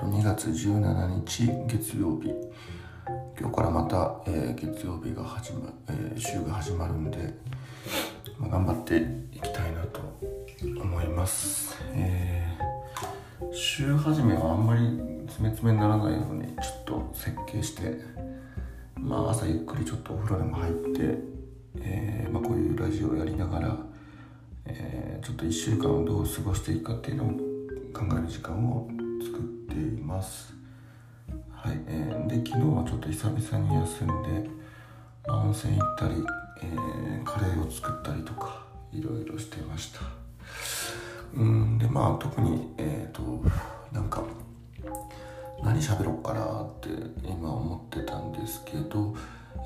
と、2月17日月曜日。今日からまた、えー、月曜日が始ま、えー、週が始まるんで、まあ、頑張っていきたいなと思います、えー、週始めはあんまり詰め詰めにならないようにちょっと設計してまあ朝ゆっくりちょっとお風呂でも入って、えーまあ、こういうラジオをやりながら、え、ちょっと1週間をどう過ごしていくかっていうのを考える時間をています。はい、えー、で昨日はちょっと久々に休んで、温泉行ったり、えー、カレーを作ったりとかいろいろしてました。うんでまあ特にえっ、ー、となんか何喋ろうかなって今思ってたんですけど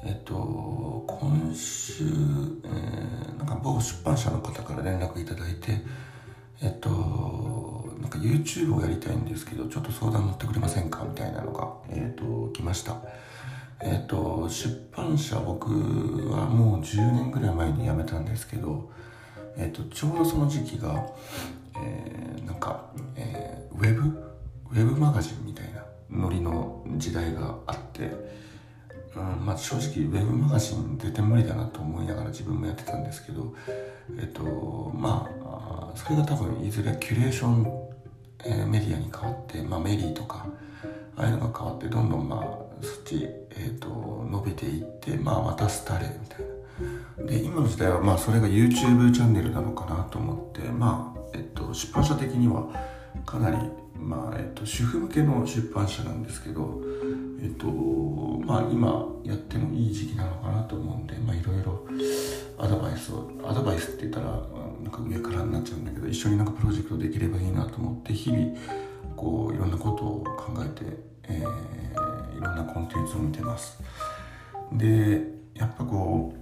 えっと今週、えー、なんか某出版社の方から連絡いただいて YouTube をやりたいんですけどちょっと相談乗ってくれませんか？みたいなのが、えっと来ました。えっと出版社僕はもう10年ぐらい前に辞めたんですけどえっとちょうどその時期が、えー、なんか、えー、ウェブウェブマガジンみたいなノリの時代があって、うんまあ、正直ウェブマガジン絶対無理だなと思いながら自分もやってたんですけどえっとまあそれが多分いずれキュレーション、えー、メディアに変わって、まあ、メリーとかああいうのが変わってどんどんまあそっち、えーと、伸びていって、まあ、またスタレみたいな。で今の時代はまあそれが YouTube チャンネルなのかなと思ってまあ、えっと、出版社的にはかなりまあえっと、主婦向けの出版社なんですけど、えっとまあ、今やってもいい時期なのかなと思うんで、まあ、いろいろアドバイスをアドバイスって言ったらなんか上から一緒になんかプロジェクトできればいいなと思って日々こういろんなことを考えて、えー、いろんなコンテンツを見てます。でやっぱこ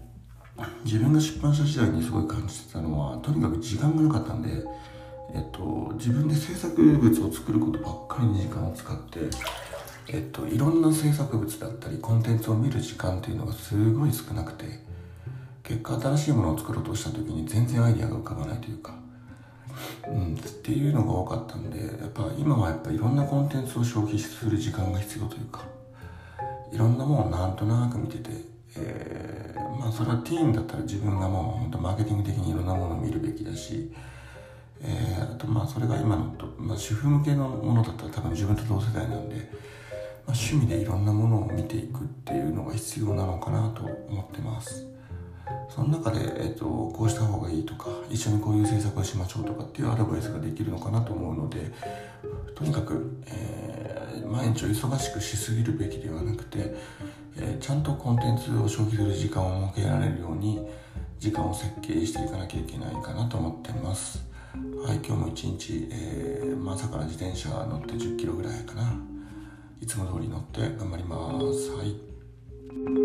う自分が出版社時代にすごい感じてたのはとにかく時間がなかったんでえっと、自分で制作物を作ることばっかりに時間を使って、えっと、いろんな制作物だったりコンテンツを見る時間っていうのがすごい少なくて結果新しいものを作ろうとした時に全然アイデアが浮かばないというか、うん、っていうのが多かったんでやっぱ今はやっぱいろんなコンテンツを消費する時間が必要というかいろんなものをなんとなく見てて、えー、まあそれはティーンだったら自分がもう本当マーケティング的にいろんなものを見るべきだしえー、あとまあそれが今のと、まあ、主婦向けのものだったら多分自分と同世代なんで、まあ、趣味でいろんなものを見ていくっていうのが必要なのかなと思ってます。その中で、えーと、こうした方いいとか一緒にこういう制作をしましょうとかっていうアドバイスができるのかなと思うのでとにかく、えー、毎日を忙しくしすぎるべきではなくて、えー、ちゃんとコンテンツを消費する時間を設けられるように時間を設計していかなきゃいけないかなと思ってます。はい今日も一日、えー、まあ、朝から自転車乗って10キロぐらいかな。いつも通り乗って頑張ります。はい。